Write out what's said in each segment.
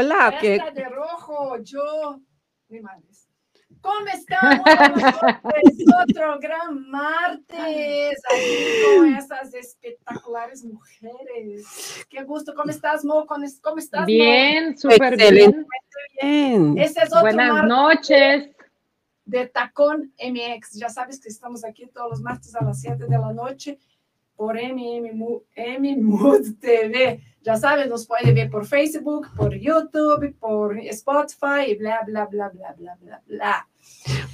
hola. Esta de rojo, yo, mi madre. ¿Cómo estamos? Es otro gran martes aquí con esas espectaculares mujeres. Qué gusto. ¿Cómo estás, Mo? ¿Cómo estás, Bien, súper bien. bien. Este es otro Buenas noches. De Tacón MX. Ya sabes que estamos aquí todos los martes a las 7 de la noche por MM Mood TV. Ya sabes, nos puede ver por Facebook, por YouTube, por Spotify y bla, bla, bla, bla, bla, bla, bla.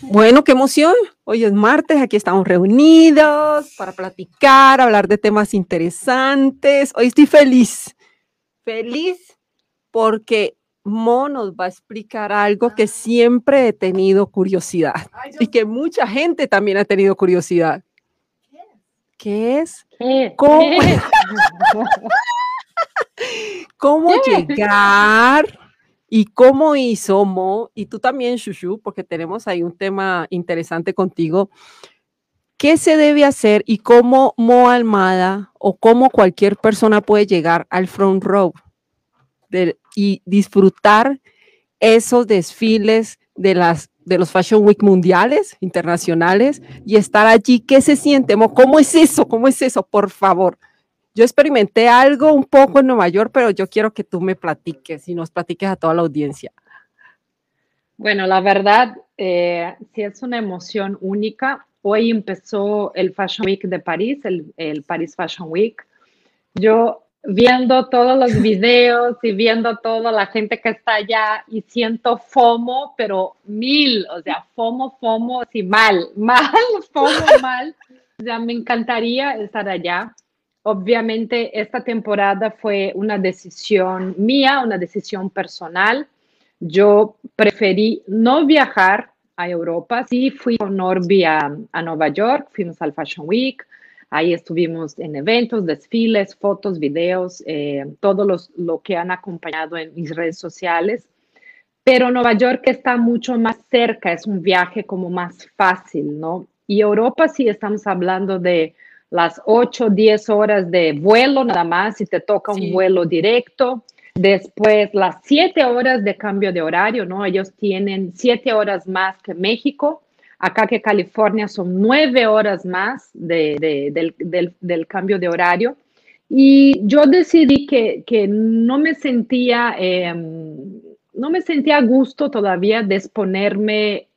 Bueno, qué emoción. Hoy es martes, aquí estamos reunidos para platicar, hablar de temas interesantes. Hoy estoy feliz, feliz porque Mo nos va a explicar algo que siempre he tenido curiosidad y que mucha gente también ha tenido curiosidad. ¿Qué es? ¿Qué? ¿Cómo, ¿Cómo llegar? ¿Y cómo hizo Mo? Y tú también, Shushu, porque tenemos ahí un tema interesante contigo. ¿Qué se debe hacer y cómo Mo Almada o cómo cualquier persona puede llegar al front row y disfrutar esos desfiles de, las, de los Fashion Week mundiales, internacionales, y estar allí? ¿Qué se siente, Mo? ¿Cómo es eso? ¿Cómo es eso? Por favor. Yo experimenté algo un poco en Nueva York, pero yo quiero que tú me platiques y nos platiques a toda la audiencia. Bueno, la verdad, eh, sí es una emoción única. Hoy empezó el Fashion Week de París, el, el Paris Fashion Week. Yo viendo todos los videos y viendo toda la gente que está allá y siento FOMO, pero mil, o sea, FOMO, FOMO, sí, mal, mal, FOMO, mal. O sea, me encantaría estar allá. Obviamente esta temporada fue una decisión mía, una decisión personal. Yo preferí no viajar a Europa. Sí, fui con Norby a, Nueva York, fuimos al Fashion Week. Ahí estuvimos en eventos, desfiles, fotos, videos, eh, todo los, lo que han acompañado en mis redes sociales. Pero Nueva York está mucho más cerca, es un viaje como más fácil, ¿no? Y Europa sí estamos hablando de las 8, 10 horas de vuelo nada más si te toca un vuelo directo. Después las 7 horas de cambio de horario, ¿no? Ellos tienen 7 horas más que México. Acá que California son 9 horas más de, del, cambio de horario. Y yo decidí que, no me sentía, em, no me sentía a gusto todavía de exponerme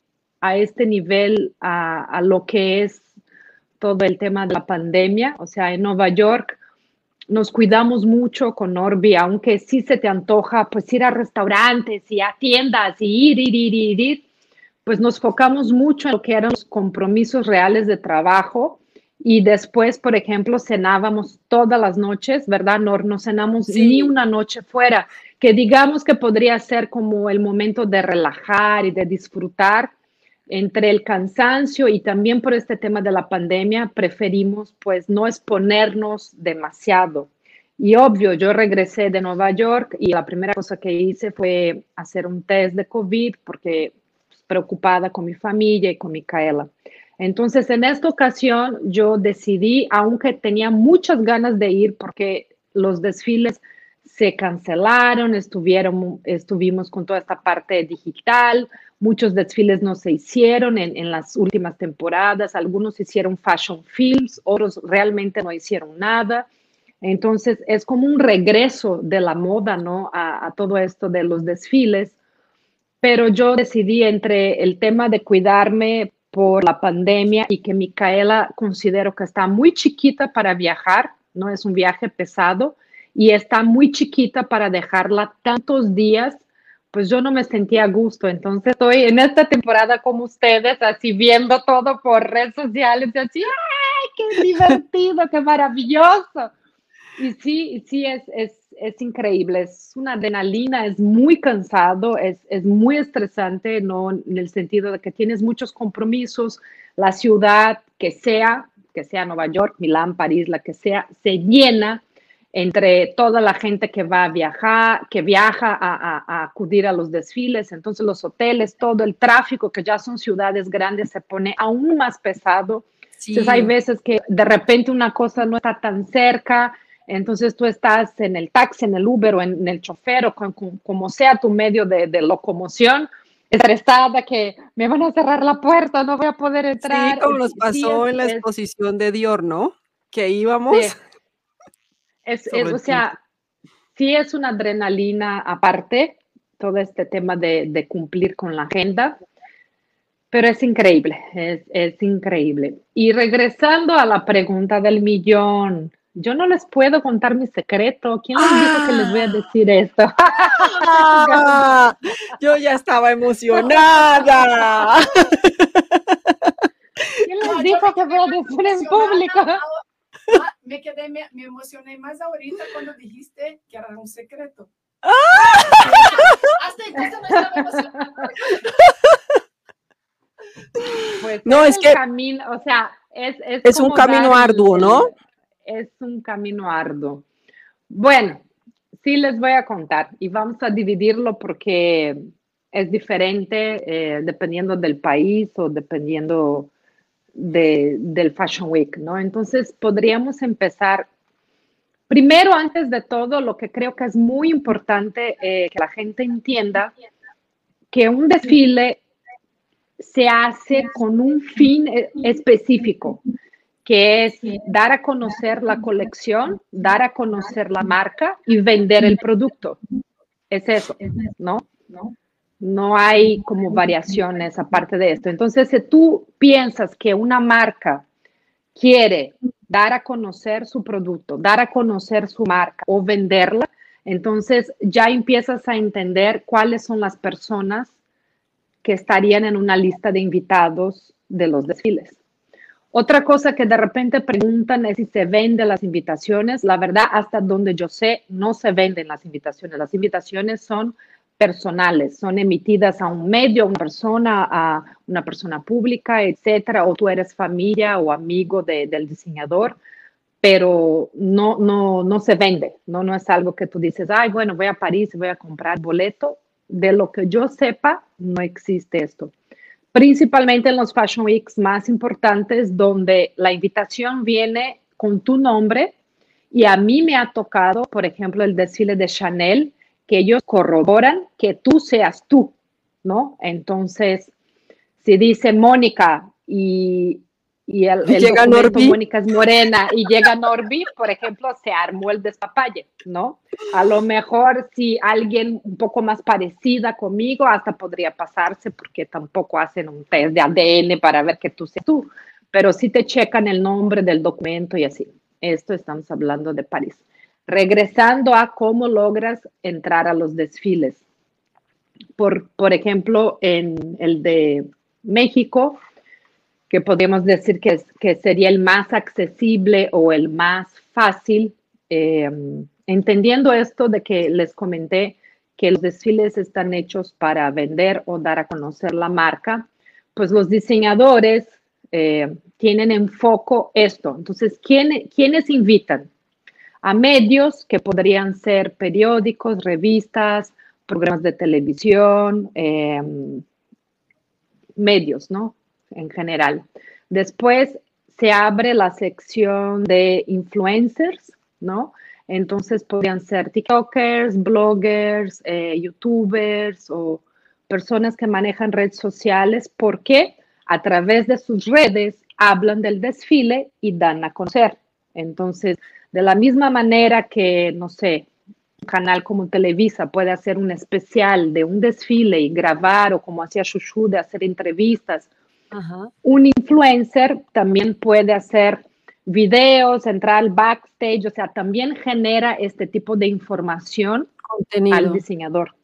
a este nivel, a, a lo que es todo el tema de la pandemia. O sea, en Nueva York nos cuidamos mucho con Orbi, aunque sí se te antoja pues ir a restaurantes y a tiendas y ir, ir, ir, ir, ir, pues nos focamos mucho en lo que eran los compromisos reales de trabajo. Y después, por ejemplo, cenábamos todas las noches, ¿verdad? No, no cenamos ni una noche fuera, que digamos que podría ser como el momento de relajar y de disfrutar entre el cansancio y también por este tema de la pandemia, preferimos pues no exponernos demasiado. Y obvio, yo regresé de Nueva York y la primera cosa que hice fue hacer un test de COVID porque preocupada con mi familia y con Micaela. Entonces, en esta ocasión yo decidí, aunque tenía muchas ganas de ir porque los desfiles se cancelaron, estuvieron, estuvimos con toda esta parte digital, Muchos desfiles no se hicieron en, las últimas temporadas, algunos hicieron fashion films, otros realmente no hicieron nada. Entonces es como un regreso de la moda, ¿no? A, todo esto de los desfiles. Pero yo decidí entre el tema de cuidarme por la pandemia y que Micaela considero que está muy chiquita para viajar, no es un viaje pesado y está muy chiquita para dejarla tantos días pues yo no me sentía a gusto. Entonces estoy en esta temporada como ustedes, así viendo todo por redes sociales y así, ¡ay, qué divertido, qué maravilloso! Y sí, sí, es, es, es increíble, es una adrenalina, es muy cansado, es, es muy estresante, ¿no? En el sentido de que tienes muchos compromisos, la ciudad que sea, que sea Nueva York, Milán, París, la que sea, se llena entre toda la gente que va a viajar, que viaja a, acudir a los desfiles, entonces los hoteles, todo el tráfico, que ya son ciudades grandes, se pone aún más pesado. Entonces hay veces que de repente una cosa no está tan cerca, Entonces tú estás en el taxi, en el Uber o en, el chofer o como sea tu medio de, locomoción, estresada que me van a cerrar la puerta, no voy a poder entrar. Sí, como nos pasó en la exposición de Dior, ¿no? Que íbamos. Es, o sea, sí es una adrenalina aparte, todo este tema de, cumplir con la agenda, pero es increíble, es, es increíble. Y regresando a la pregunta del millón, yo no les puedo contar mi secreto. ¿Quién les dijo que les voy a ah. decir esto? Ah, yo ya estaba emocionada. ¿Quién les dijo que voy a decir en público? Ah, me quedé, me, emocioné más ahorita cuando dijiste que era un secreto. Hasta entonces no estaba emocionada. Pues no, es, que camino, o sea, es, es, es un camino arduo, ¿no? Es un camino arduo. Bueno, sí les voy a contar y vamos a dividirlo porque es diferente eh, dependiendo del país o dependiendo del Fashion Week, ¿no? Entonces podríamos empezar. Primero, antes de todo, lo que creo que es muy importante eh, que la gente entienda que un desfile se hace con un fin eh, específico que es dar a conocer la colección, dar a conocer la marca y vender el producto. Es eso, ¿no? No hay como variaciones aparte de esto. Entonces, si tú piensas que una marca quiere dar a conocer su producto, dar a conocer su marca o venderla, entonces ya empiezas a entender cuáles son las personas que estarían en una lista de invitados de los desfiles. Otra cosa que de repente preguntan es si se venden las invitaciones. La verdad, hasta donde yo sé, no se venden las invitaciones. Las invitaciones son personales, son emitidas a un medio, a una persona, a una persona pública, etcétera, o tú eres familia o amigo del diseñador, pero no, no, no se vende, no, no es algo que tú dices, ay, bueno, voy a París voy a comprar boleto. De lo que yo sepa, no existe esto principalmente en los Fashion Weeks más importantes, donde la invitación viene con tu nombre. Y a mí me ha tocado, por ejemplo, el desfile de Chanel, que ellos corroboran que tú seas tú, ¿no? Entonces, si dice Mónica y y el, llega Norby. Mónica es morena y llega Norby, por ejemplo, se armó el despapalle, ¿no? A lo mejor si alguien un poco más parecida conmigo, hasta podría pasarse porque tampoco hacen un test de ADN para ver que tú seas tú, pero sí te checan el nombre del documento y así. Esto estamos hablando de París. Regresando a cómo logras entrar a los desfiles. Por, por ejemplo, en el de México, que podríamos decir que, que sería el más accesible o el más fácil, eh, entendiendo esto de que les comenté que los desfiles están hechos para vender o dar a conocer la marca, pues los diseñadores eh, tienen en foco esto. Entonces, ¿quién, ¿quiénes invitan? A medios que podrían ser periódicos, revistas, programas de televisión, eh, medios, ¿no? En general. Después se abre la sección de influencers, ¿no? Entonces podrían ser TikTokers, bloggers, eh, YouTubers o personas que manejan redes sociales porque a través de sus redes hablan del desfile y dan a conocer. Entonces, de la misma manera que, no sé, un canal como Televisa puede hacer un especial de un desfile y grabar o como hacía Shushu de hacer entrevistas un influencer también puede hacer videos, entrar al backstage, o sea, también genera este tipo de información al diseñador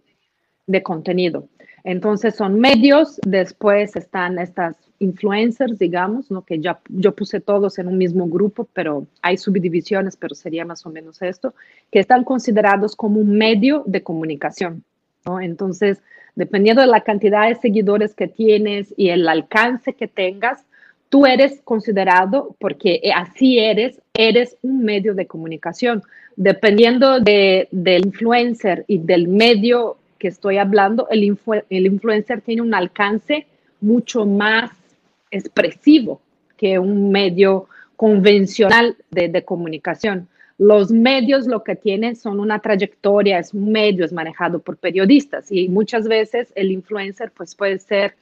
de contenido. Entonces son medios, después están estas influencers, digamos, ¿no? que ya yo puse todos en un mismo grupo, pero hay subdivisiones, pero sería más o menos esto, que están considerados como un medio de comunicación. ¿no? Entonces, dependiendo de la cantidad de seguidores que tienes y el alcance que tengas, tú eres considerado, porque así eres, eres un medio de comunicación. Dependiendo de, del influencer y del medio que estoy hablando, el, influencer tiene un alcance mucho más expresivo que un medio convencional de comunicación. Los medios lo que tienen son una trayectoria, es un medio, es manejado por periodistas y muchas veces el influencer pues puede ser,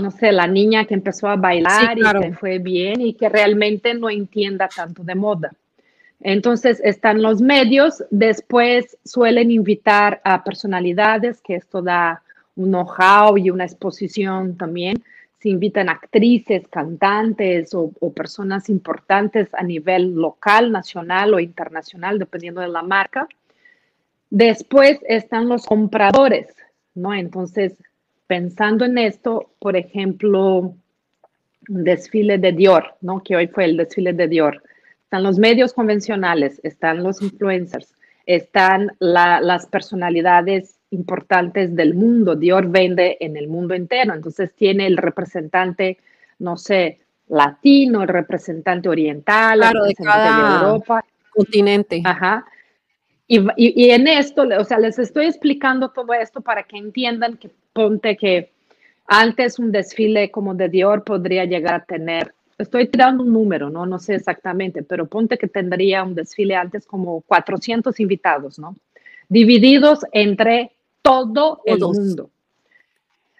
no sé, la niña que empezó a bailar y que fue bien y que realmente no entienda tanto de moda. Entonces están los medios, después suelen invitar a personalidades, que esto da un know-how y una exposición también. Se invitan actrices, cantantes o, personas importantes a nivel local, nacional o internacional, dependiendo de la marca. Después están los compradores, ¿no? Entonces, pensando en esto, por ejemplo, un desfile de Dior, ¿no? Que hoy fue el desfile de Dior. Están los medios convencionales, están los influencers, están las personalidades importantes del mundo. Dior vende en el mundo entero, entonces tiene el representante, no sé, latino, el representante oriental, el representante de, Europa. Continente. Ajá. Y, y, en esto, o sea, les estoy explicando todo esto para que entiendan que ponte que antes un desfile como de Dior podría llegar a tener, estoy tirando un número, ¿no? No sé exactamente, pero ponte que tendría un desfile antes como 400 invitados, ¿no? Divididos entre todo el mundo.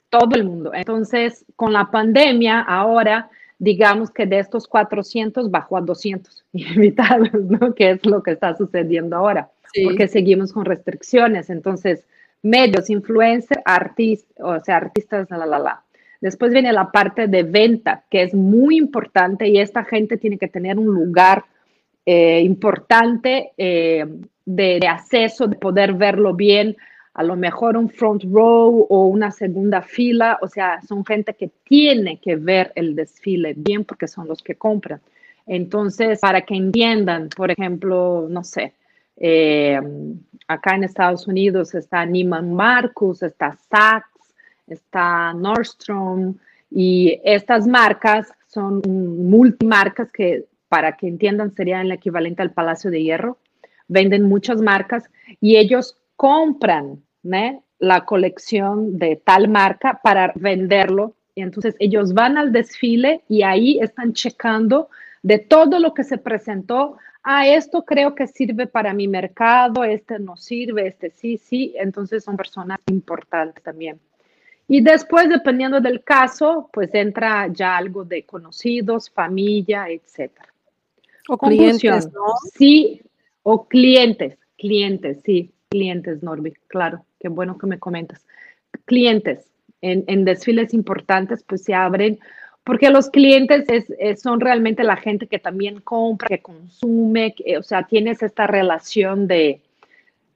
Todo el mundo. Entonces, con la pandemia, ahora digamos que de estos 400 bajó a 200 invitados, ¿no? Que es lo que está sucediendo ahora, porque seguimos con restricciones. Entonces, medios, influencers, artistas, o sea, artistas, la, la, la. Después viene la parte de venta, que es muy importante y esta gente tiene que tener un lugar eh, importante eh, de, acceso, de poder verlo bien, a lo mejor un front row o una segunda fila, o sea, son gente que tiene que ver el desfile bien porque son los que compran. Entonces, para que entiendan, por ejemplo, no sé, eh, acá en Estados Unidos está Neiman Marcus, está Saks, está Nordstrom y estas marcas son multimarcas que, para que entiendan, serían el equivalente al Palacio de Hierro. Venden muchas marcas y ellos compran la colección de tal marca para venderlo. Y entonces ellos van al desfile y ahí están checando de todo lo que se presentó. Ah, esto creo que sirve para mi mercado, este no sirve, este sí, sí. Entonces son personas importantes también. Y después, dependiendo del caso, pues entra ya algo de conocidos, familia, etcétera. O clientes, ¿no? Sí, o clientes, clientes, sí clientes, Norby, claro, qué bueno que me comentas. Clientes, en, desfiles importantes, pues se abren, porque los clientes son realmente la gente que también compra, que consume, o sea, tienes esta relación de,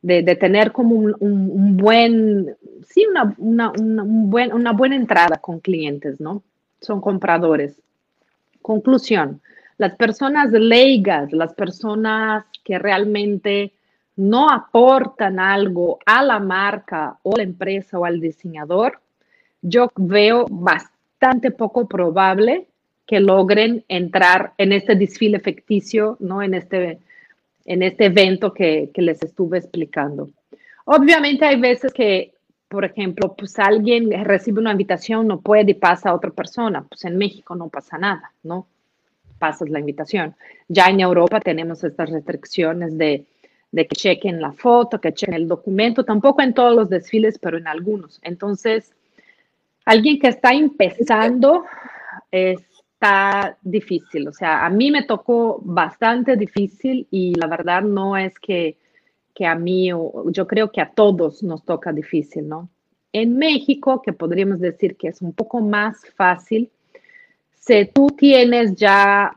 de, tener como un, buen, sí, una, una, un buen, una buena entrada con clientes, ¿no? Son compradores. Conclusión, las personas leigas, las personas que realmente no aportan algo a la marca o la empresa o al diseñador, yo veo bastante poco probable que logren entrar en este desfile ficticio, ¿no? En este, en este evento que, que les estuve explicando. Obviamente hay veces que, por ejemplo, pues alguien recibe una invitación, no puede y pasa a otra persona. Pues en México no pasa nada, ¿no? Pasas la invitación. Ya en Europa tenemos estas restricciones de de que chequen la foto, que chequen el documento, tampoco en todos los desfiles, pero en algunos. Entonces, alguien que está empezando está difícil, o sea, a mí me tocó bastante difícil y la verdad no es que, que a mí, yo creo que a todos nos toca difícil, ¿no? En México, que podríamos decir que es un poco más fácil, si tú tienes ya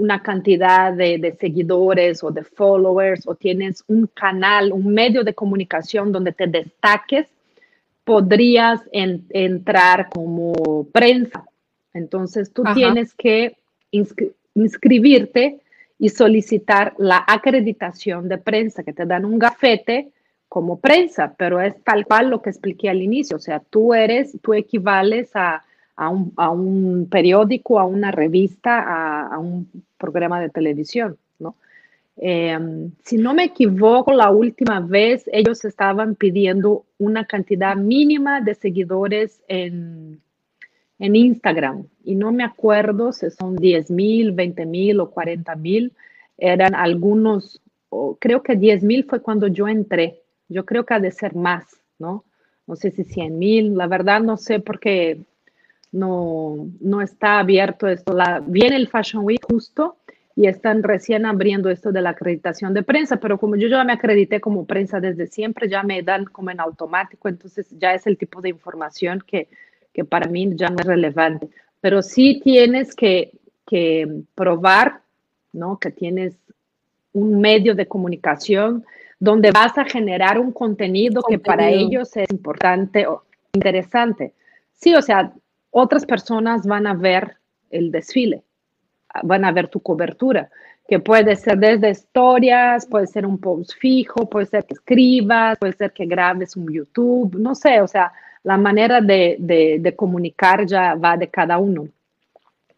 una cantidad de, seguidores o de followers o tienes un canal, un medio de comunicación donde te destaques, podrías entrar como prensa. Entonces tú tienes que inscribirte y solicitar la acreditación de prensa, que te dan un gafete como prensa, pero es tal cual lo que expliqué al inicio, o sea, tú eres, tú equivales a a un, periódico, a una revista, a, un programa de televisión, ¿no? Em, si no me equivoco, la última vez ellos estaban pidiendo una cantidad mínima de seguidores en, en Instagram y no me acuerdo si son 10 mil, 20 mil o 40 mil. eran algunos, creo que 10 mil fue cuando yo entré. Yo creo que ha de ser más, ¿no? No sé si 100 mil, la verdad no sé porque no, no está abierto esto. La, viene el Fashion Week justo y están recién abriendo esto de la acreditación de prensa, pero como yo ya me acredité como prensa desde siempre, ya me dan como en automático, entonces ya es el tipo de información que, que para mí ya no es relevante. Pero sí tienes que, que probar, ¿no? Que tienes un medio de comunicación donde vas a generar un contenido, que para ellos es importante o interesante. Sí, o sea, otras personas van a ver el desfile, van a ver tu cobertura, que puede ser desde historias, puede ser un post fijo, puede ser que escribas, puede ser que grabes un YouTube, no sé, o sea, la manera de, de, comunicar ya va de cada uno,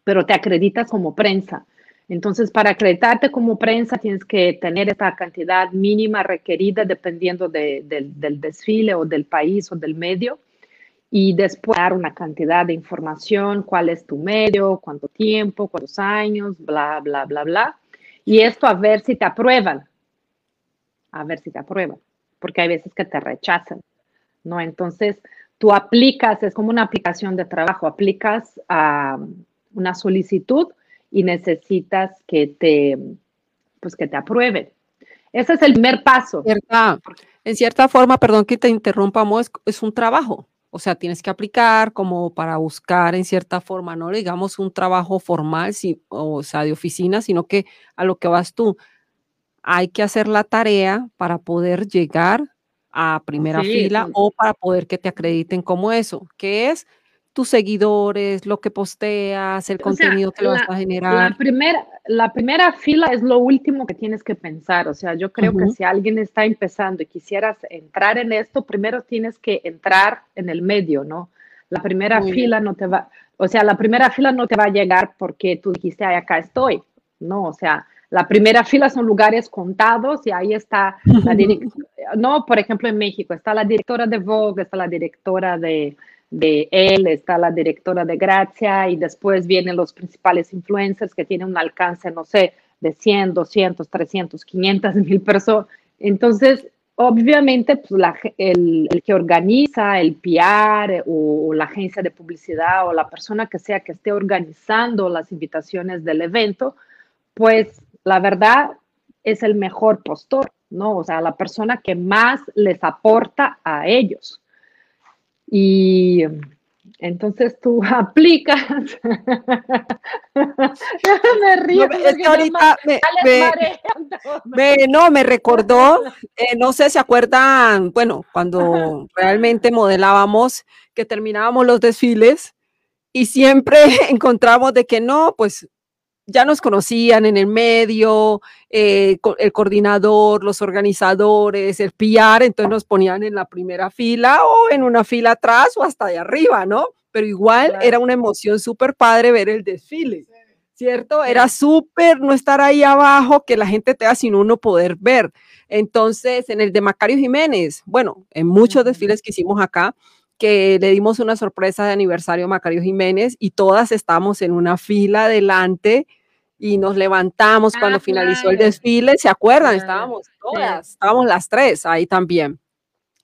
pero te acreditas como prensa. Entonces, para acreditarte como prensa tienes que tener esta cantidad mínima requerida dependiendo del desfile o del país o del medio y después dar una cantidad de información, cuál es tu medio, cuánto tiempo, cuántos años, bla, bla, bla, bla. Y esto a ver si te aprueban, a ver si te aprueban, porque hay veces que te rechazan, ¿no? Entonces, tú aplicas, es como una aplicación de trabajo, aplicas a una solicitud y necesitas que te, pues que te aprueben. Ese es el primer paso. En cierta forma, perdón que te interrumpamos, es un trabajo. O sea, tienes que aplicar como para buscar en cierta forma, no digamos un trabajo formal, o sea, de oficina, sino que a lo que vas tú, hay que hacer la tarea para poder llegar a primera fila o para poder que te acrediten como eso, que es tus seguidores, lo que posteas, el contenido que lo vas a generar. La primera, la primera fila es lo último que tienes que pensar. O sea, yo creo que si alguien está empezando y quisieras entrar en esto, primero tienes que entrar en el medio, ¿no? La primera fila no te va, o sea, la primera fila no te va a llegar porque tú dijiste, ay, acá estoy, ¿no? O sea, la primera fila son lugares contados y ahí está la directora, no, por ejemplo, en México está la directora de Vogue, está la directora de de él, está la directora de Gracia y después vienen los principales influencers que tienen un alcance, no sé, de 100, 200, 300, 500 mil personas. Entonces, obviamente, pues, el, que organiza el PR o, la agencia de publicidad o la persona que sea que esté organizando las invitaciones del evento, pues la verdad es el mejor postor, ¿no? O sea, la persona que más les aporta a ellos. Y entonces tú aplicas. me río. No, es que ahorita me, no, me recordó, eh, no sé si acuerdan, bueno, cuando realmente modelábamos, que terminábamos los desfiles y siempre encontramos de que no, pues ya nos conocían en el medio, eh, el coordinador, los organizadores, el PR, entonces nos ponían en la primera fila o en una fila atrás o hasta de arriba, ¿no? Pero igual era una emoción súper padre ver el desfile, ¿cierto? Era súper no estar ahí abajo, que la gente te da sin uno poder ver. Entonces, en el de Macario Jiménez, bueno, en muchos desfiles que hicimos acá, que le dimos una sorpresa de aniversario a Macario Jiménez y todas estábamos en una fila adelante y nos levantamos cuando ah, finalizó el desfile, ¿se acuerdan? Estábamos todas, estábamos las tres ahí también.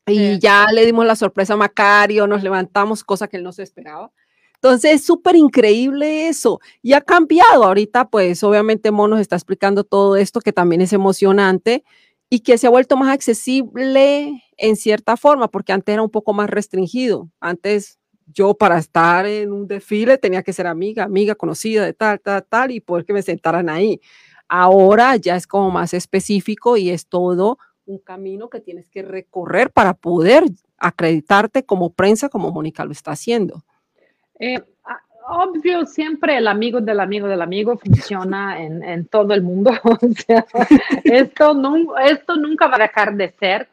Y ya le dimos la sorpresa a Macario, nos levantamos, cosa que él no se esperaba. Entonces, es súper increíble eso. Y ha cambiado. Ahorita, pues, obviamente, Monos está explicando todo esto, que también es emocionante y que se ha vuelto más accesible en cierta forma, porque antes era un poco más restringido. Antes yo para estar en un desfile tenía que ser amiga, amiga conocida de tal, tal, tal, y poder que me sentaran ahí. Ahora ya es como más específico y es todo un camino que tienes que recorrer para poder acreditarte como prensa, como Mónica lo está haciendo. Eh, obvio, siempre el amigo del amigo del amigo funciona en, en todo el mundo. esto, no, esto nunca va a dejar de ser,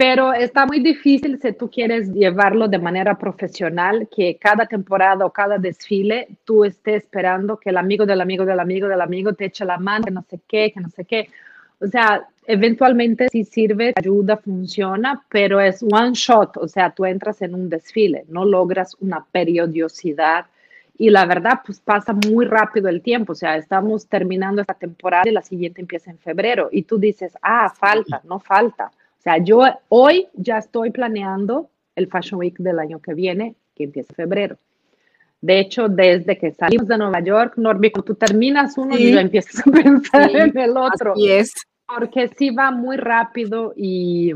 pero está muy difícil si tú quieres llevarlo de manera profesional, que cada temporada o cada desfile tú estés esperando que el amigo del amigo del amigo del amigo te eche la mano, que no sé qué, que no sé qué. O sea, eventualmente sí sirve, ayuda, funciona, pero es one shot, o sea, tú entras en un desfile, no logras una periodicidad. Y la verdad, pues pasa muy rápido el tiempo, o sea, estamos terminando esta temporada y la siguiente empieza en febrero. Y tú dices, ah, falta, no falta. O sea, yo hoy ya estoy planeando el Fashion Week del año que viene, que empieza en febrero. De hecho, desde que salimos de Nueva York, Norby, tú terminas uno y ya empiezas a pensar en el otro. Así es. Porque sí va muy rápido y,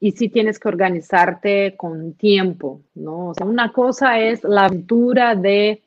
y sí tienes que organizarte con tiempo, ¿no? O sea, una cosa es la aventura de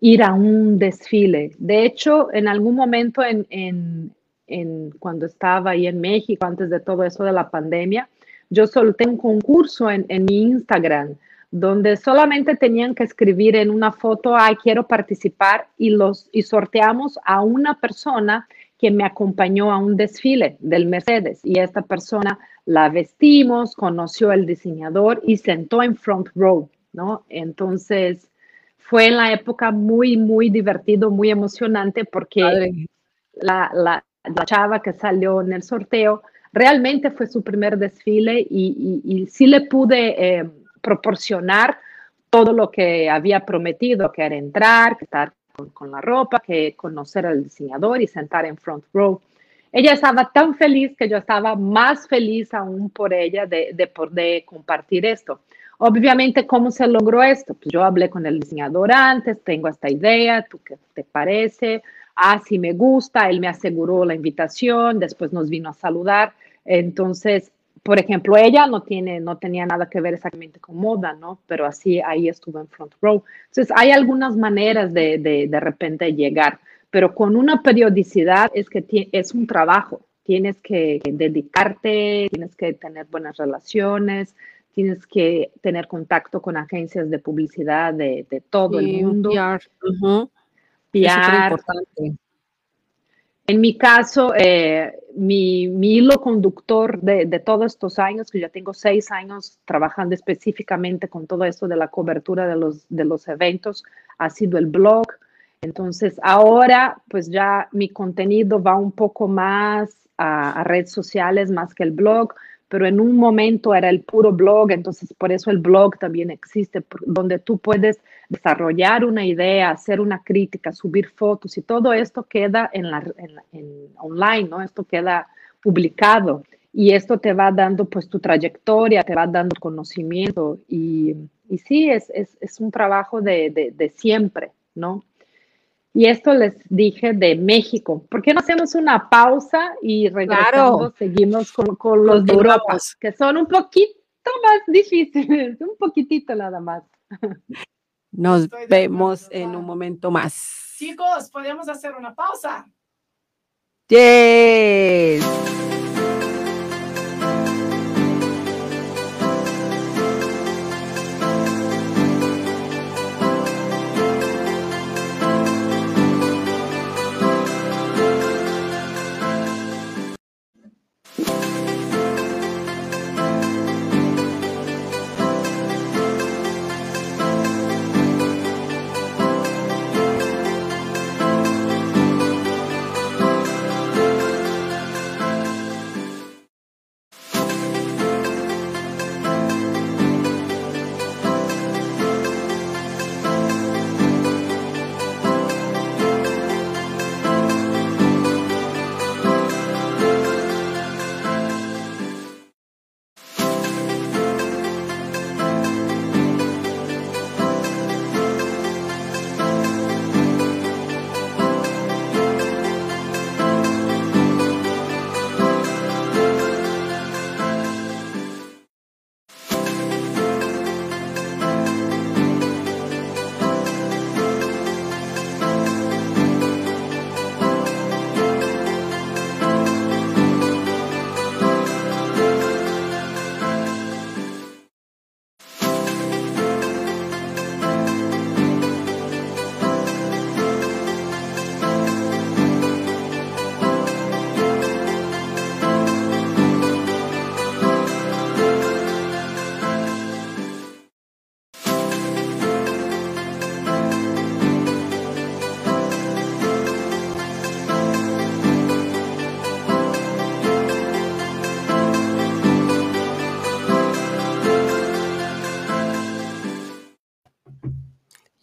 ir a un desfile. De hecho, en algún momento en, en, en, cuando estaba ahí en México, antes de todo eso de la pandemia, yo solté un concurso en, en mi Instagram donde solamente tenían que escribir en una foto, ay, quiero participar y, los, y sorteamos a una persona que me acompañó a un desfile del Mercedes y esta persona la vestimos, conoció al diseñador y sentó en front row, ¿no? Entonces fue en la época muy, muy divertido, muy emocionante porque la, la, la, chava que salió en el sorteo realmente fue su primer desfile y, y, y sí le pude... Eh, proporcionar todo lo que había prometido, que era entrar, que estar con, la ropa, que conocer al diseñador y sentar en front row. Ella estaba tan feliz que yo estaba más feliz aún por ella de, de poder compartir esto. Obviamente, ¿cómo se logró esto? Pues yo hablé con el diseñador antes, tengo esta idea, ¿tú qué te parece? Ah, sí me gusta, él me aseguró la invitación, después nos vino a saludar. Entonces, por ejemplo, ella no, tiene, no tenía nada que ver exactamente con moda, ¿no? Pero así ahí estuvo en front row. Entonces, hay algunas maneras de de, de repente llegar, pero con una periodicidad es que es un trabajo. Tienes que dedicarte, tienes que tener buenas relaciones, tienes que tener contacto con agencias de publicidad de, de todo el mundo. Uh -huh. PR. En mi caso, eh, mi, mi, hilo conductor de, de, todos estos años, que ya tengo seis años trabajando específicamente con todo esto de la cobertura de los, de los eventos, ha sido el blog. Entonces, ahora, pues ya mi contenido va un poco más a, a redes sociales, más que el blog, pero en un momento era el puro blog, entonces por eso el blog también existe, donde tú puedes desarrollar una idea, hacer una crítica, subir fotos y todo esto queda en la, en, en online, ¿no? Esto queda publicado y esto te va dando pues tu trayectoria, te va dando conocimiento y, y sí, es, es, es un trabajo de, de, de siempre, ¿no? Y esto les dije de México. ¿Por qué no hacemos una pausa y regresando claro. seguimos con, con los de Europa, que son un poquito más difíciles, un poquitito nada más. Nos vemos en un momento más. Chicos, podemos hacer una pausa. Yes.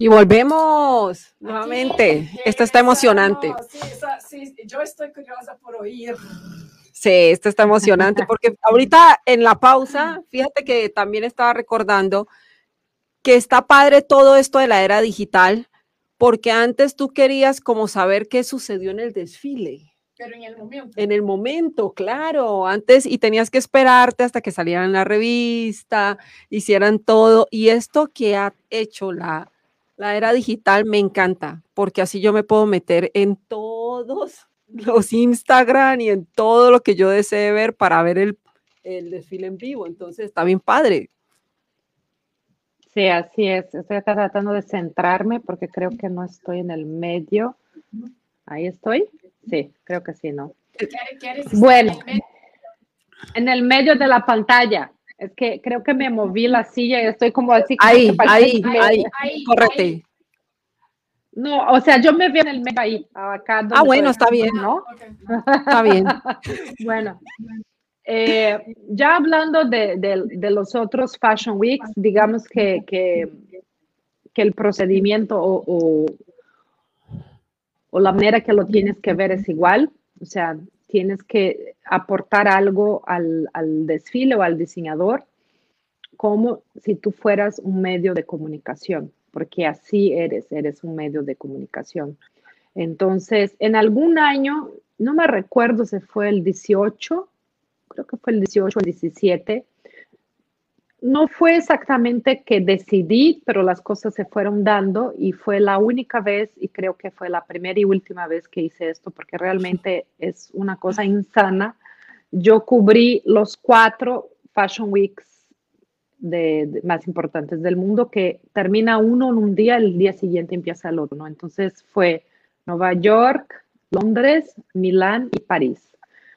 Y volvemos nuevamente. Esto está emocionante. Sí, sí, yo estoy curiosa por oír. Sí, esto está emocionante porque ahorita en la pausa, fíjate que también estaba recordando que está padre todo esto de la era digital, porque antes tú querías como saber qué sucedió en el desfile. Pero en el momento. En el momento, claro, antes y tenías que esperarte hasta que salieran la revista, hicieran todo. Y esto que ha hecho la, la era digital me encanta, porque así yo me puedo meter en todos los Instagram y en todo lo que yo desee ver para ver el, el desfile en vivo. Entonces está bien padre. Sí, así es. Estoy tratando de centrarme porque creo que no estoy en el medio. Ahí estoy. Sí, creo que sí, ¿no? Bueno, en el medio de la pantalla. Es que creo que me moví la silla y estoy como así. Ahí, ahí, ahí, ahí, correcto. No, o sea, yo me veo en el medio ahí. Acá ah, bueno, está bien, ¿no? Está bien. bueno, eh, ya hablando de, de, los otros Fashion Weeks, digamos que, que, que el procedimiento o, o, la manera que lo tienes que ver es igual, o sea, tienes que aportar algo al, desfile o al diseñador como si tú fueras un medio de comunicación, porque así eres, eres un medio de comunicación. Entonces, en algún año, no me recuerdo si fue el 18 creo que fue el 18 o el 17. No fue exactamente que decidí, pero las cosas se fueron dando y fue la única vez y creo que fue la primera y última vez que hice esto porque realmente es una cosa insana. Yo cubrí los cuatro Fashion Weeks de, más importantes del mundo que termina uno en un día, el día siguiente empieza el otro, ¿no? Entonces fue Nueva York, Londres, Milán y París.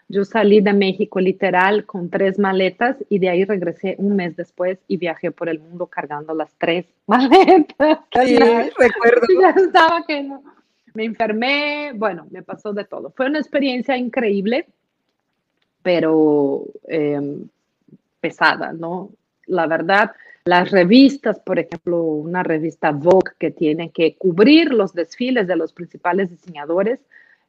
Yo salí de México literal con tres maletas y de ahí regresé un mes después y viajé por el mundo cargando las tres maletas. Sí, recuerdo. Ya estaba que no. Me enfermé, bueno, me pasó de todo. Fue una experiencia increíble, pero em, pesada, ¿no? La verdad, las revistas, por ejemplo, una revista Vogue que tiene que cubrir los desfiles de los principales diseñadores,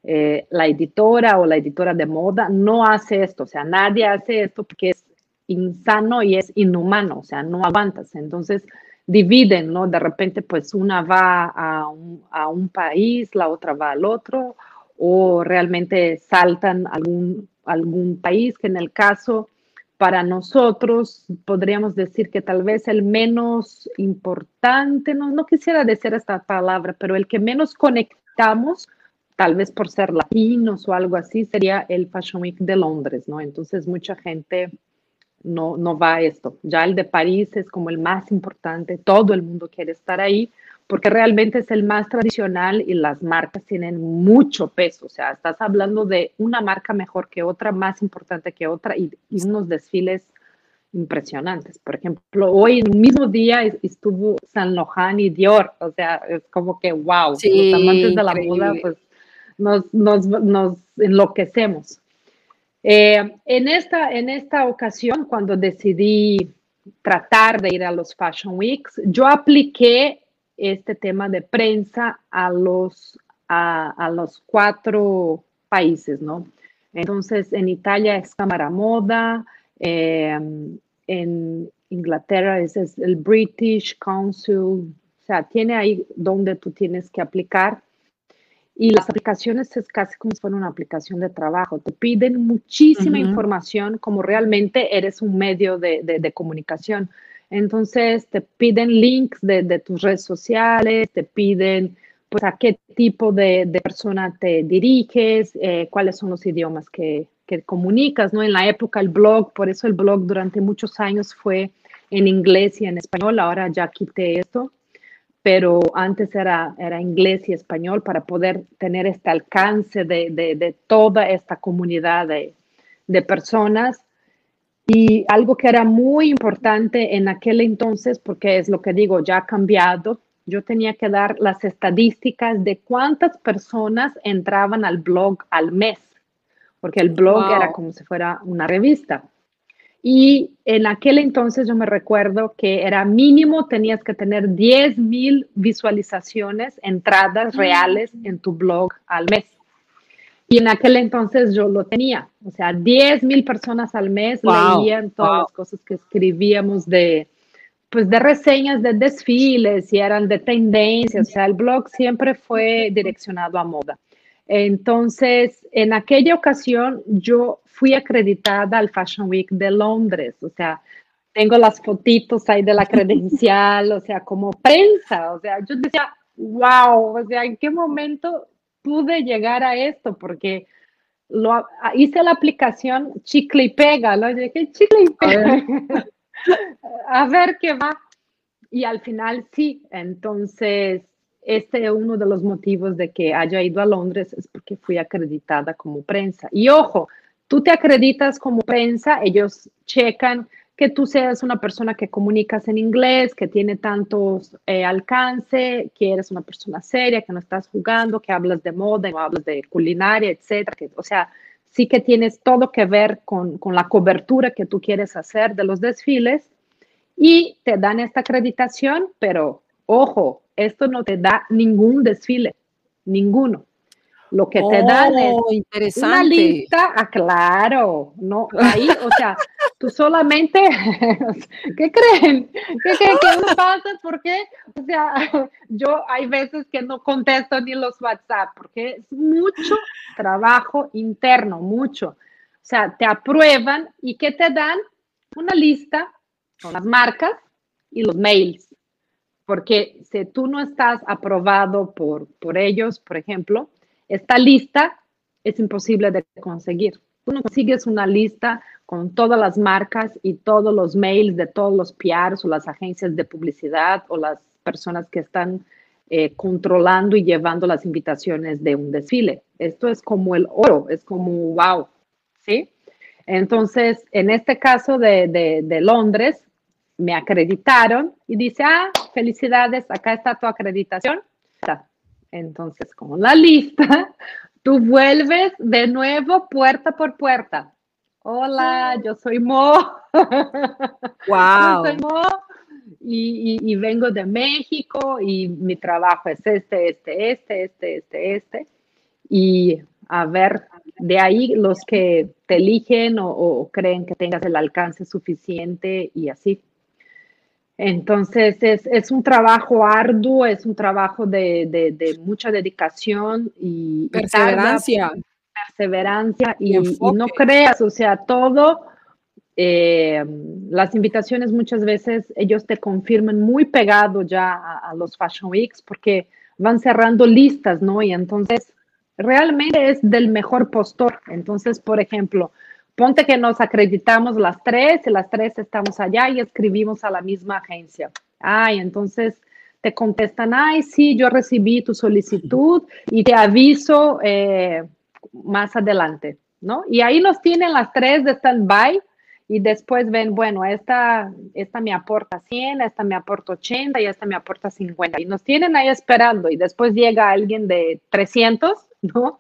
eh, la editora o la editora de moda no hace esto, o sea, nadie hace esto porque es insano y es inhumano, o sea, no aguantas. Entonces, dividen, ¿no? De repente, pues una va a un, a un país, la otra va al otro, o realmente saltan algún, algún país que en el caso para nosotros podríamos decir que tal vez el menos importante, no, no quisiera decir esta palabra, pero el que menos conectamos tal vez por ser latinos o algo así, sería el Fashion Week de Londres, ¿no? Entonces mucha gente no, no va a esto. Ya el de París es como el más importante, todo el mundo quiere estar ahí porque realmente es el más tradicional y las marcas tienen mucho peso. O sea, estás hablando de una marca mejor que otra, más importante que otra y, unos desfiles impresionantes. Por ejemplo, hoy en el mismo día estuvo San Lohan y Dior. O sea, es como que wow, sí, los amantes de la moda, pues nos, enloquecemos. Eh, en, esta, en esta ocasión, cuando decidí tratar de ir a los Fashion Weeks, yo apliqué este tema de prensa a los, a, a los cuatro países, ¿no? Entonces, en Italia es Cámara Moda, eh, en Inglaterra es, es, el British Council, o sea, tiene ahí donde tú tienes que aplicar y las aplicaciones es casi como si fuera una aplicación de trabajo. Te piden muchísima información como realmente eres un medio de, de, comunicación. Entonces te piden links de, de, tus redes sociales, te piden pues a qué tipo de, persona te diriges, eh, cuáles son los idiomas que, que comunicas, ¿no? En la época el blog, por eso el blog durante muchos años fue en inglés y en español, ahora ya quité esto pero antes era, era inglés y español para poder tener este alcance de, de, toda esta comunidad de, de, personas. Y algo que era muy importante en aquel entonces, porque es lo que digo, ya ha cambiado, yo tenía que dar las estadísticas de cuántas personas entraban al blog al mes, porque el blog era como si fuera una revista. Y en aquel entonces yo me recuerdo que era mínimo, tenías que tener 10 mil visualizaciones, entradas reales en tu blog al mes. Y en aquel entonces yo lo tenía, o sea, 10 mil personas al mes leían todas las cosas que escribíamos de, pues de reseñas de desfiles y eran de tendencias, o sea, el blog siempre fue direccionado a moda. Entonces, en aquella ocasión yo fui acreditada al Fashion Week de Londres, o sea, tengo las fotitos ahí de la credencial, o sea, como prensa, o sea, yo decía, wow, o sea, ¿en qué momento pude llegar a esto? Porque lo, hice la aplicación chicle y pega, ¿no? Yo dije, chicle y pega. a ver qué va. Y al final sí, entonces este es uno de los motivos de que haya ido a Londres, es porque fui acreditada como prensa. Y ojo, tú te acreditas como prensa, ellos checan que tú seas una persona que comunicas en inglés, que tiene tantos eh, alcance, que eres una persona seria, que no estás jugando, que hablas de moda, no hablas de culinaria, etcétera. Que, o sea, sí que tienes todo que ver con, con la cobertura que tú quieres hacer de los desfiles y te dan esta acreditación, pero ojo, esto no te da ningún desfile, ninguno. Lo que te dan es Oh, interesante. una lista, ah, claro, no, ahí, o sea, tú solamente, ¿qué creen? ¿Qué que me pasa? ¿Por qué? O sea, yo hay veces que no contesto ni los WhatsApp, porque es mucho trabajo interno, mucho. O sea, te aprueban y ¿qué te dan? Una lista con las marcas y los mails. Porque si tú no estás aprobado por, por ellos, por ejemplo, esta lista es imposible de conseguir. Tú no consigues una lista con todas las marcas y todos los mails de todos los PRs o las agencias de publicidad o las personas que están eh, controlando y llevando las invitaciones de un desfile. Esto es como el oro, es como wow, ¿sí? Entonces, en este caso de, de, de Londres, me acreditaron y dice, ah, felicidades, acá está tu acreditación. Entonces, con la lista, tú vuelves de nuevo puerta por puerta. Hola, yo soy Mo. Wow. Yo soy Mo y, y, y, vengo de México y mi trabajo es este, este, este, este, este, este. Y a ver, de ahí los que te eligen o, o creen que tengas el alcance suficiente y así. Entonces, es, es, un trabajo arduo, es un trabajo de, de, de mucha dedicación y perseverancia. Y perseverancia y, y, y, no creas, o sea, todo, eh, las invitaciones muchas veces ellos te confirman muy pegado ya a, a, los Fashion Weeks porque van cerrando listas, ¿no? Y entonces, realmente es del mejor postor. Entonces, por ejemplo, Ponte que nos acreditamos las tres y las tres estamos allá y escribimos a la misma agencia. Ay, entonces te contestan, ay, sí, yo recibí tu solicitud y te aviso eh, más adelante, ¿no? Y ahí nos tienen las tres de stand-by y después ven, bueno, esta, esta me aporta 100, esta me aporta 80 y esta me aporta 50. Y nos tienen ahí esperando y después llega alguien de 300, ¿no?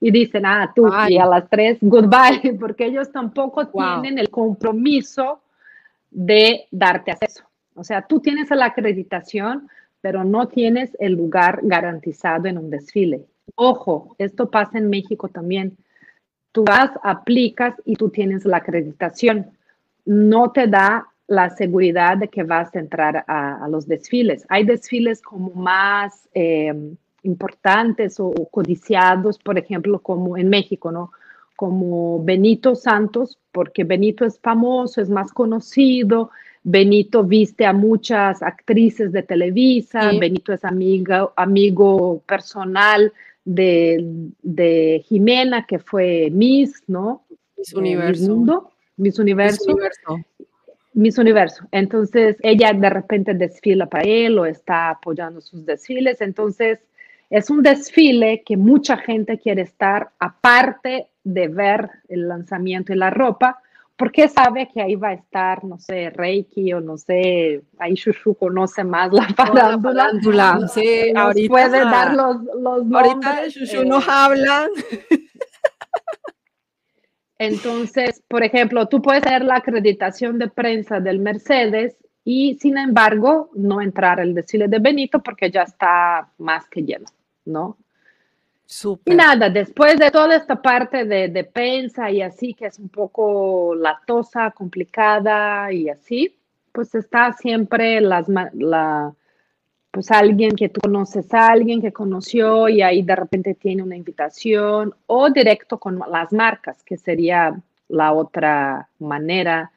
Y dicen, ah, tú, Ay. y a las tres, goodbye, porque ellos tampoco wow. tienen el compromiso de darte acceso. O sea, tú tienes la acreditación, pero no tienes el lugar garantizado en un desfile. Ojo, esto pasa en México también. Tú vas, aplicas y tú tienes la acreditación. No te da la seguridad de que vas a entrar a, a los desfiles. Hay desfiles como más... Eh, importantes o, o, codiciados, por ejemplo, como en México, ¿no? Como Benito Santos, porque Benito es famoso, es más conocido, Benito viste a muchas actrices de Televisa, sí. Benito es amiga, amigo personal de, de, Jimena, que fue Miss, ¿no? Miss Universo. Mundo, Miss Universo. Miss Universo. Miss Universo. Entonces, ella de repente desfila para él o está apoyando sus desfiles. Entonces, es un desfile que mucha gente quiere estar, aparte de ver el lanzamiento y la ropa, porque sabe que ahí va a estar, no sé, Reiki o no sé, ahí Shushu conoce más la farándula. La farándula. Sí, nos ahorita, puede dar los, los Ahorita Shushu eh, nos habla. Entonces, por ejemplo, tú puedes tener la acreditación de prensa del Mercedes y, sin embargo, no entrar al desfile de Benito porque ya está más que lleno, ¿no? Y nada, después de toda esta parte de, de prensa y así, que es un poco latosa, complicada y así, pues está siempre las, la, pues alguien que tú conoces a alguien que conoció y ahí de repente tiene una invitación o directo con las marcas, que sería la otra manera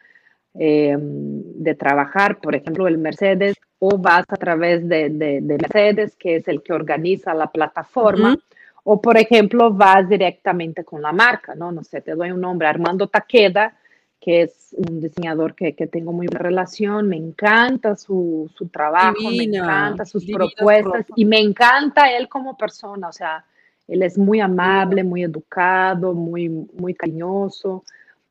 em, de trabajar, por ejemplo, el Mercedes, o vas a través de, de, Mercedes, que es el que organiza la plataforma, o por ejemplo, vas directamente con la marca, ¿no? No sé, te doy un nombre, Armando Taqueda, que es un diseñador que, tengo muy buena relación, me encanta su, trabajo, me encanta sus propuestas y me encanta él como persona, o sea, él es muy amable, muy educado, muy, muy cariñoso,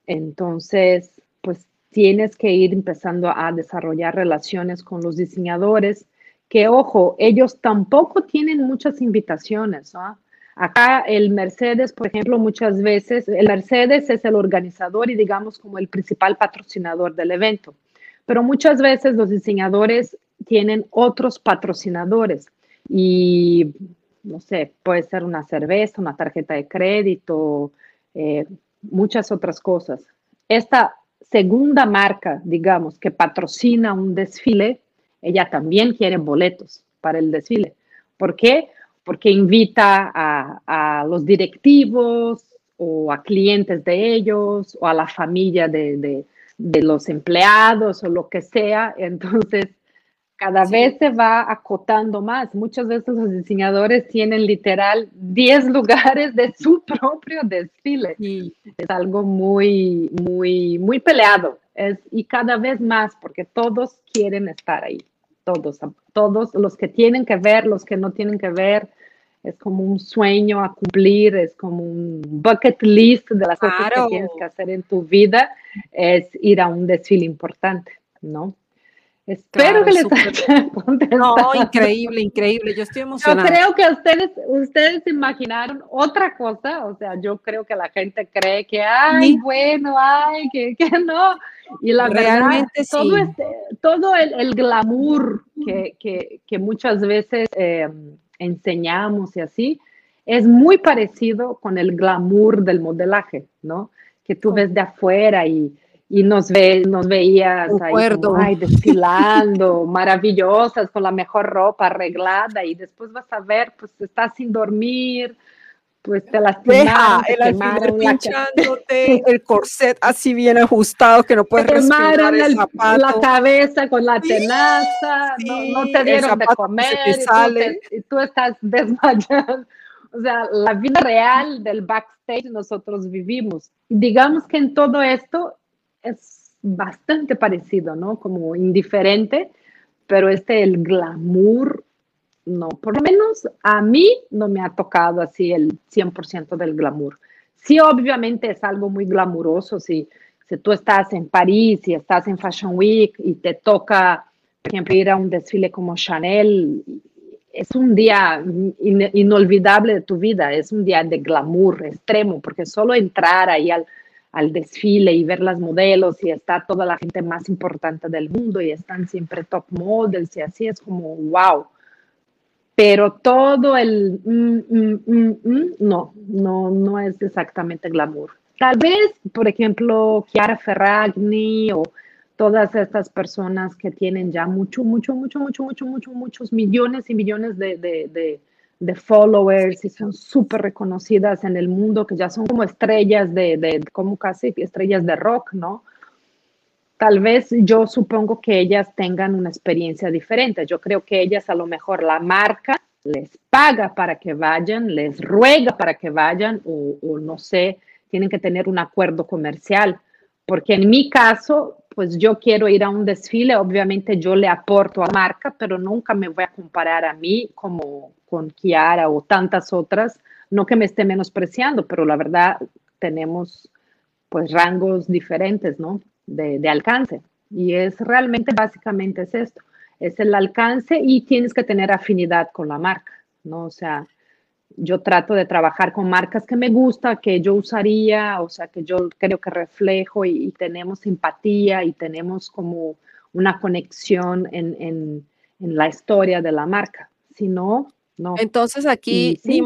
entonces, pues tienes que ir empezando a desarrollar relaciones con los diseñadores, que ojo, ellos tampoco tienen muchas invitaciones, ¿no? Acá el Mercedes, por ejemplo, muchas veces, el Mercedes es el organizador y digamos como el principal patrocinador del evento, pero muchas veces los diseñadores tienen otros patrocinadores y, no sé, puede ser una cerveza, una tarjeta de crédito, eh, muchas otras cosas. Esta segunda marca, digamos, que patrocina un desfile, ella también quiere boletos para el desfile. ¿Por qué? porque invita a, los directivos o a clientes de ellos o a la familia de, los empleados o lo que sea. Entonces, cada vez se va acotando más. Muchas veces los diseñadores tienen literal 10 lugares de su propio desfile. Y es algo muy, muy, muy peleado. Es, y cada vez más porque todos quieren estar ahí todos, todos los que tienen que ver, los que no tienen que ver, es como un sueño a cumplir, es como un bucket list de las cosas que tienes que hacer en tu vida, es ir a un desfile importante, ¿no? Espero que les haya contestado. No, increíble, increíble. Yo estoy emocionada. Yo creo que ustedes, ustedes imaginaron otra cosa. O sea, yo creo que la gente cree que, ay, bueno, ay, que, que, no. Y la Realmente verdad, todo, este, todo el, el glamour que, que, que, muchas veces eh, enseñamos y así, es muy parecido con el glamour del modelaje, ¿no? Que tú ves de afuera y, y nos, ve, nos veías ahí desfilando, maravillosas, con la mejor ropa arreglada y después vas a ver, pues estás sin dormir, pues te lastimaron, el alfiler pinchándote, el corset así bien ajustado que no puedes respirar el zapato. la cabeza con la tenaza, no, te dieron de comer y tú, estás desmayando. O sea, la vida real del backstage nosotros vivimos. Digamos que en todo esto es bastante parecido, ¿no? Como indiferente, pero este el glamour no, por lo menos a mí no me ha tocado así el 100% del glamour. Sí, obviamente es algo muy glamuroso, si, si tú estás en París y estás en Fashion Week y te toca, por ejemplo, ir a un desfile como Chanel, es un día inolvidable de tu vida, es un día de glamour extremo, porque solo entrar ahí al, al desfile y ver las modelos y está toda la gente más importante del mundo y están siempre top models y así es como wow pero todo el mm, mm, mm, no, no, no es exactamente glamour. Tal vez, por ejemplo, Chiara Ferragni o todas estas personas que tienen ya mucho, mucho, mucho, mucho, mucho, mucho, muchos millones y millones de, de, de, followers y son súper reconocidas en el mundo, que ya son como estrellas de, de, como casi estrellas de rock, ¿no? tal vez yo supongo que ellas tengan una experiencia diferente. Yo creo que ellas a lo mejor la marca les paga para que vayan, les ruega para que vayan o, no sé, tienen que tener un acuerdo comercial. Porque en mi caso, pues yo quiero ir a un desfile, obviamente yo le aporto a la marca, pero nunca me voy a comparar a mí como con Kiara o tantas otras, no que me esté menospreciando, pero la verdad tenemos pues rangos diferentes, ¿no? de, alcance. Y es realmente, básicamente es esto, es el alcance y tienes que tener afinidad con la marca, ¿no? O sea, yo trato de trabajar con marcas que me gusta, que yo usaría, o sea, que yo creo que reflejo y, tenemos simpatía y tenemos como una conexión en, en, en, la historia de la marca. Si no, no. Entonces aquí ni,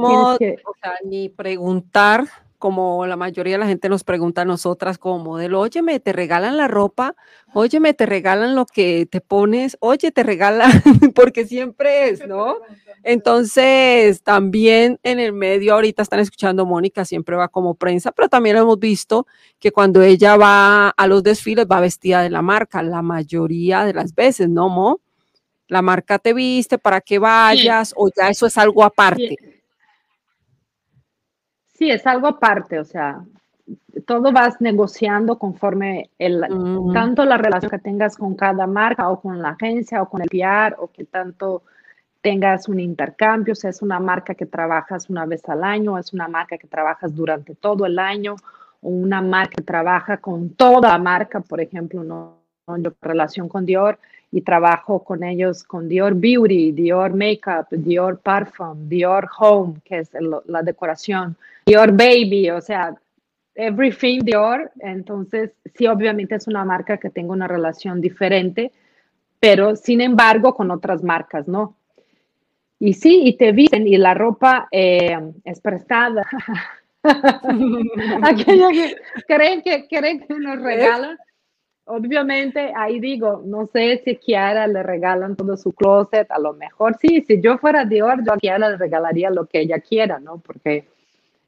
ni preguntar como la mayoría de la gente nos pregunta a nosotras como modelo, óyeme, te regalan la ropa, óyeme, te regalan lo que te pones, oye, te regalan, porque siempre es, ¿no? Entonces, también en el medio ahorita están escuchando Mónica, siempre va como prensa, pero también hemos visto que cuando ella va a los desfiles va vestida de la marca, la mayoría de las veces, ¿no, Mo? La marca te viste para que vayas o ya eso es algo aparte. Sí, es algo aparte, o sea, todo vas negociando conforme el, tanto la relación que tengas con cada marca o con la agencia o con el PR o que tanto tengas un intercambio, o sea, es una marca que trabajas una vez al año, es una marca que trabajas durante todo el año o una marca que trabaja con toda la marca, por ejemplo, ¿no? Yo relación con Dior y trabajo con ellos con Dior Beauty, Dior Makeup, Dior Parfum, Dior Home, que es la decoración, Dior Baby, o sea, everything Dior. Entonces, sí, obviamente es una marca que tengo una relación diferente, pero sin embargo con otras marcas, ¿no? Y sí, y te visten y la ropa eh, es prestada. Aquellos que creen que, creen que nos regalan obviamente ahí digo, no sé si Kiara le regalan todo su closet, a lo mejor sí, si yo fuera Dior, yo a Kiara le regalaría lo que ella quiera, ¿no? Porque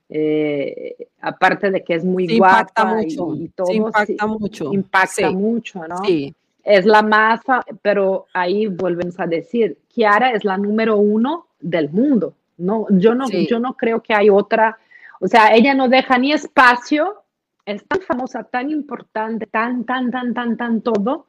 eh, aparte de que es muy guapa mucho, y, todo, impacta mucho, impacta mucho, ¿no? Sí. Es la más, pero ahí volvemos a decir, Kiara es la número uno del mundo, no, yo no, yo no creo que hay otra, o sea, ella no deja ni espacio es tan famosa, tan importante, tan, tan, tan, tan, tan todo,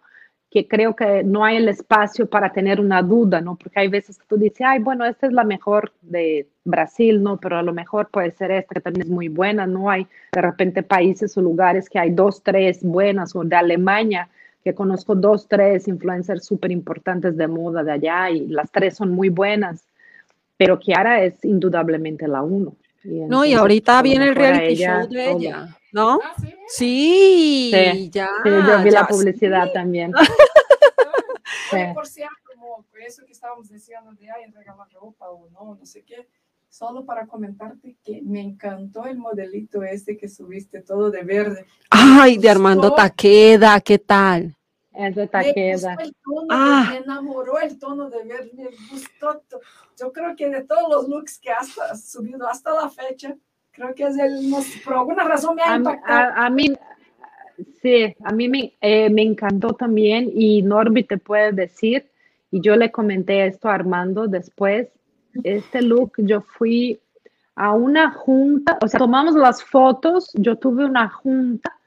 que creo que no hay el espacio para tener una duda, ¿no? Porque hay veces que tú dices, ay, bueno, esta es la mejor de Brasil, ¿no? Pero a lo mejor puede ser esta que también es muy buena, ¿no? Hay de repente países o lugares que hay dos, tres buenas, o de Alemania, que conozco dos, tres influencers súper importantes de moda de allá y las tres son muy buenas, pero Kiara es indudablemente la uno. No, y ahorita viene el reality show de ella. ¿no? Ah, sí, ya. yo vi la publicidad también. Por cierto, como eso que estábamos diciendo de ay, regalar ropa o no, no sé qué, solo para comentarte que me encantó el modelito este que subiste todo de verde. Ay, de Armando Taqueda, ¿qué tal? Es de Taqueda. Me, ah. me enamoró el tono de verde, me gustó. Yo creo que de todos los looks que has subido hasta la fecha, Creo que es el, por alguna razón me ha impactado. A, mí, sí, a mí me, eh, me encantó también y Norby te puede decir, y yo le comenté esto a Armando después, este look yo fui a una junta, o sea, tomamos las fotos, yo tuve una junta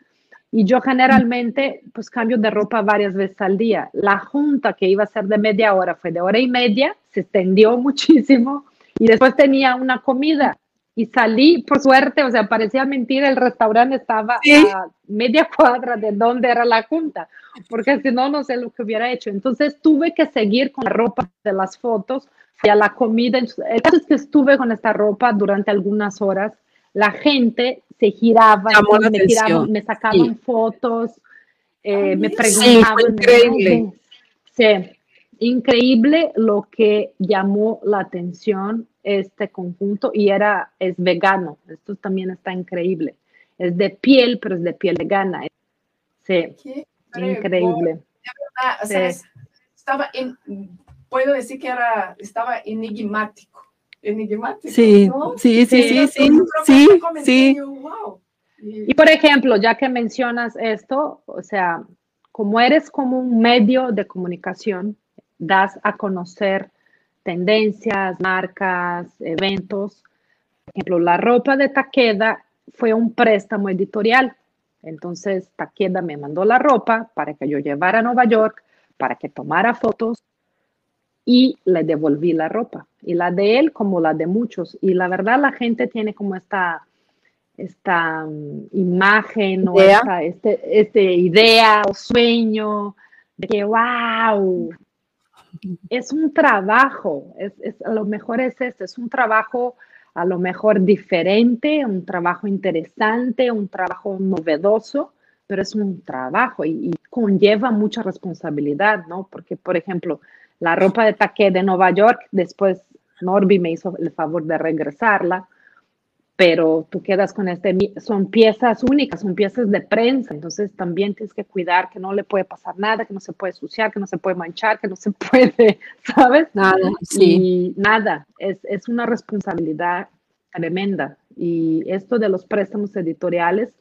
y yo generalmente pues cambio de ropa varias veces al día. La junta que iba a ser de media hora fue de hora y media, se extendió muchísimo y después tenía una comida y salí, por suerte, o sea, parecía mentira, el restaurante estaba a media cuadra de donde era la junta, porque si no, no sé lo que hubiera hecho. Entonces tuve que seguir con la ropa de las fotos, y a la comida. El caso es que estuve con esta ropa durante algunas horas. La gente se giraba, me, me sacaban fotos, eh, me preguntaban. Sí, increíble. Sí, increíble lo que llamó la atención este conjunto y era, es vegano. Esto también está increíble. Es de piel, pero es de piel vegana. Sí, increíble. estaba en, puedo decir que era, estaba enigmático. Enigmático. Sí, sí, sí, sí, sí, sí, sí. Y por ejemplo, ya que mencionas esto, o sea, como eres como un medio de comunicación, das a conocer tendencias, marcas, eventos. Por ejemplo, la ropa de Taqueda fue un préstamo editorial. Entonces, Taqueda me mandó la ropa para que yo llevara a Nueva York, para que tomara fotos y le devolví la ropa. Y la de él como la de muchos. Y la verdad, la gente tiene como esta, esta um, imagen o esta este, este idea o sueño de que, wow, es un trabajo, es, a lo mejor es este, es un trabajo a lo mejor diferente, un trabajo interesante, un trabajo novedoso, pero es un trabajo y, conlleva mucha responsabilidad, ¿no? Porque, por ejemplo, la ropa de taqué de Nueva York, después Norby me hizo el favor de regresarla, pero tú quedas con este, son piezas únicas, son piezas de prensa, entonces también tienes que cuidar que no le puede pasar nada, que no se puede suciar, que no se puede manchar, que no se puede, ¿sabes? Nada, sí. Y nada, es, es una responsabilidad tremenda. Y esto de los préstamos editoriales,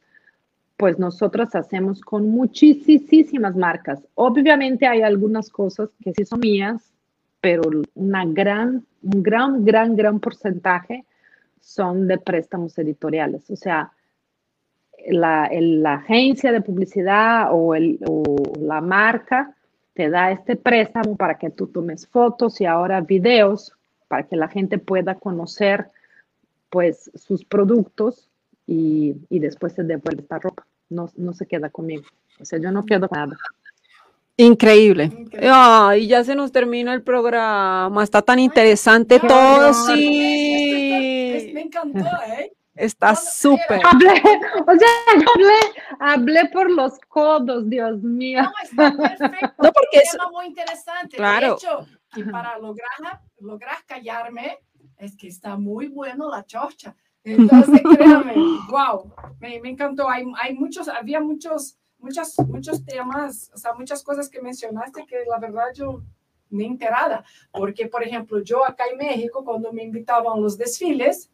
pues nosotros hacemos con muchísimas marcas. Obviamente hay algunas cosas que sí son mías, pero una gran, un gran, gran, gran porcentaje son de préstamos editoriales. O sea, la, la agencia de publicidad o, el, o la marca te da este préstamo para que tú tomes fotos y ahora videos para que la gente pueda conocer pues sus productos y, y después se devuelve esta ropa. No, no se queda conmigo. O sea, yo no quedo con nada. Increíble. Ay, ya se nos termina el programa. Está tan interesante todo, sí. Me encantó, ¿eh? Está súper. Hablé, o sea, hablé, hablé por los codos, Dios mío. No, está perfecto. No, porque es un tema muy interesante. Claro. De hecho, y para lograr, lograr callarme, es que está muy bueno la chorcha. Entonces, créame, wow, me, me encantó. Hay, hay muchos, había muchos, muchos, muchos temas, o sea, muchas cosas que mencionaste que la verdad yo ni enterada. Porque, por ejemplo, yo acá en México, cuando me invitaban a los desfiles,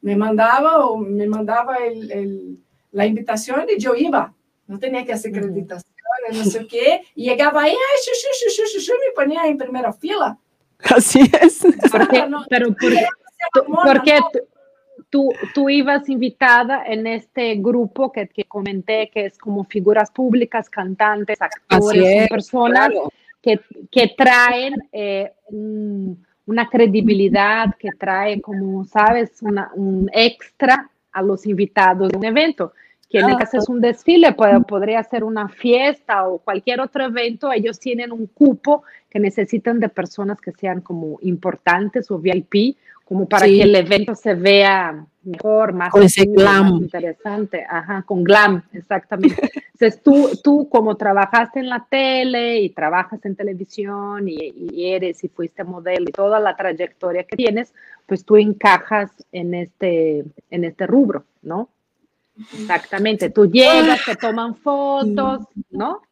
me mandaba o me mandaba el, el- la invitación y yo iba. No tenía que hacer acreditaciones, no sé qué. Y llegaba ahí, ay, shu, shu, shu, shu, shu, me ponía en primera fila. Así es. Porque, no, pero por- mona, porque ¿no? Tú, tú, ibas invitada en este grupo que, que comenté, que es como figuras públicas, cantantes, actores, es, personas Claro. que, que traen eh, un- una credibilidad, que trae como, sabes, una, un extra a los invitados de un evento. Que en el caso es un desfile, puede- podría ser una fiesta o cualquier otro evento, ellos tienen un cupo que necesitan de personas que sean como importantes o VIP, como para Sí. que el evento se vea mejor, más, Con ese activo, más glam. interesante. Ajá, con glam, exactamente. Entonces tú, tú como trabajaste en la tele y trabajas en televisión y, y eres y fuiste modelo y toda la trayectoria que tienes, pues tú encajas en este, en este rubro, ¿no? Exactamente. Tú llegas, te toman fotos, ¿no?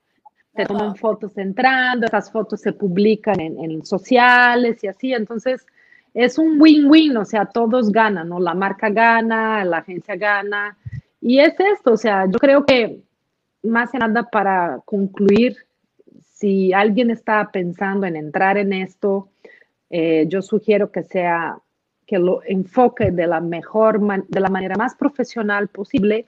Te toman fotos entrando, esas fotos se publican en, en sociales y así. Entonces, es un win-win, o sea, todos ganan, ¿no? La marca gana, la agencia gana. Y es esto, o sea, yo creo que más que nada para concluir, si alguien está pensando en entrar en esto, eh, yo sugiero que sea que lo enfoque de la mejor, de la manera más profesional posible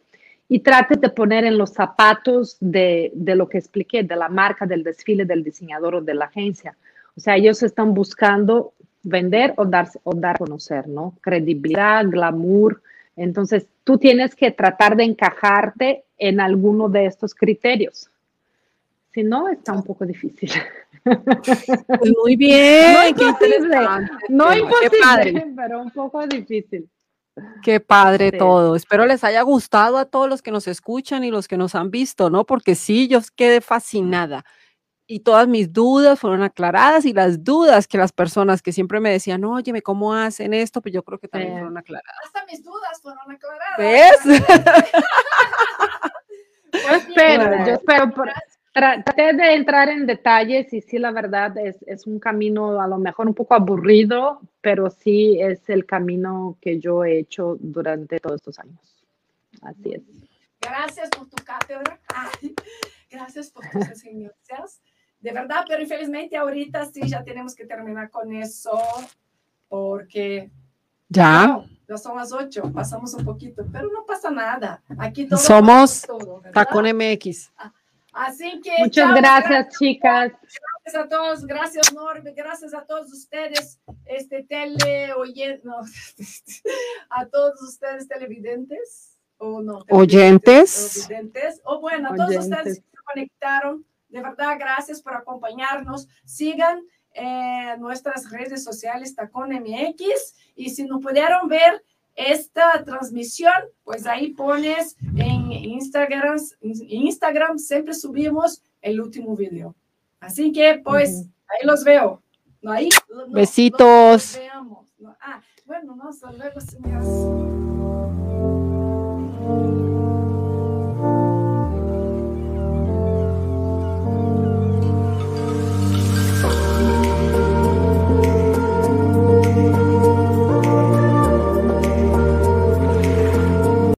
y trate de poner en los zapatos de, de lo que expliqué, de la marca, del desfile, del diseñador o de la agencia. O sea, ellos están buscando vender o dar, o dar a conocer, ¿no? Credibilidad, glamour. Entonces, tú tienes que tratar de encajarte en alguno de estos criterios. Si no, está un poco difícil. Pues muy bien. No imposible, No Qué padre. imposible, pero un poco difícil. Qué padre Sí. todo. Espero les haya gustado a todos los que nos escuchan y los que nos han visto, ¿no? Porque sí, yo quedé fascinada. Y todas mis dudas fueron aclaradas y las dudas que las personas que siempre me decían, óyeme, ¿cómo hacen esto? Pues yo creo que también Sí. fueron aclaradas. Hasta mis dudas fueron aclaradas. ¿Ves? Pues Yo espero, Bueno. yo espero. por- tra- Traté de entrar en detalles y sí, la verdad es, es un camino a lo mejor un poco aburrido, pero sí es el camino que yo he hecho durante todos estos años. Así es. Gracias por tu cátedra. Ay, gracias por tus enseñanzas. De verdad, pero infelizmente ahorita sí ya tenemos que terminar con eso porque Ya. ya son las ocho, pasamos un poquito, pero no pasa nada. Aquí todos Somos. Tacón MX. Así que Muchas chao, gracias, chicas. Gracias a todos, gracias Norbe, gracias a todos ustedes, este tele oyen- no, a todos ustedes televidentes o no Oyentes. televidentes, o bueno, a todos ustedes Oyentes. que se conectaron, de verdad gracias por acompañarnos, sigan eh, nuestras redes sociales Tacón MX y si no pudieron ver esta transmisión, pues ahí pones en Instagram, Instagram siempre subimos el último video. Así que pues ahí los veo. Ahí, Besitos. ah, bueno, no, luego, señores.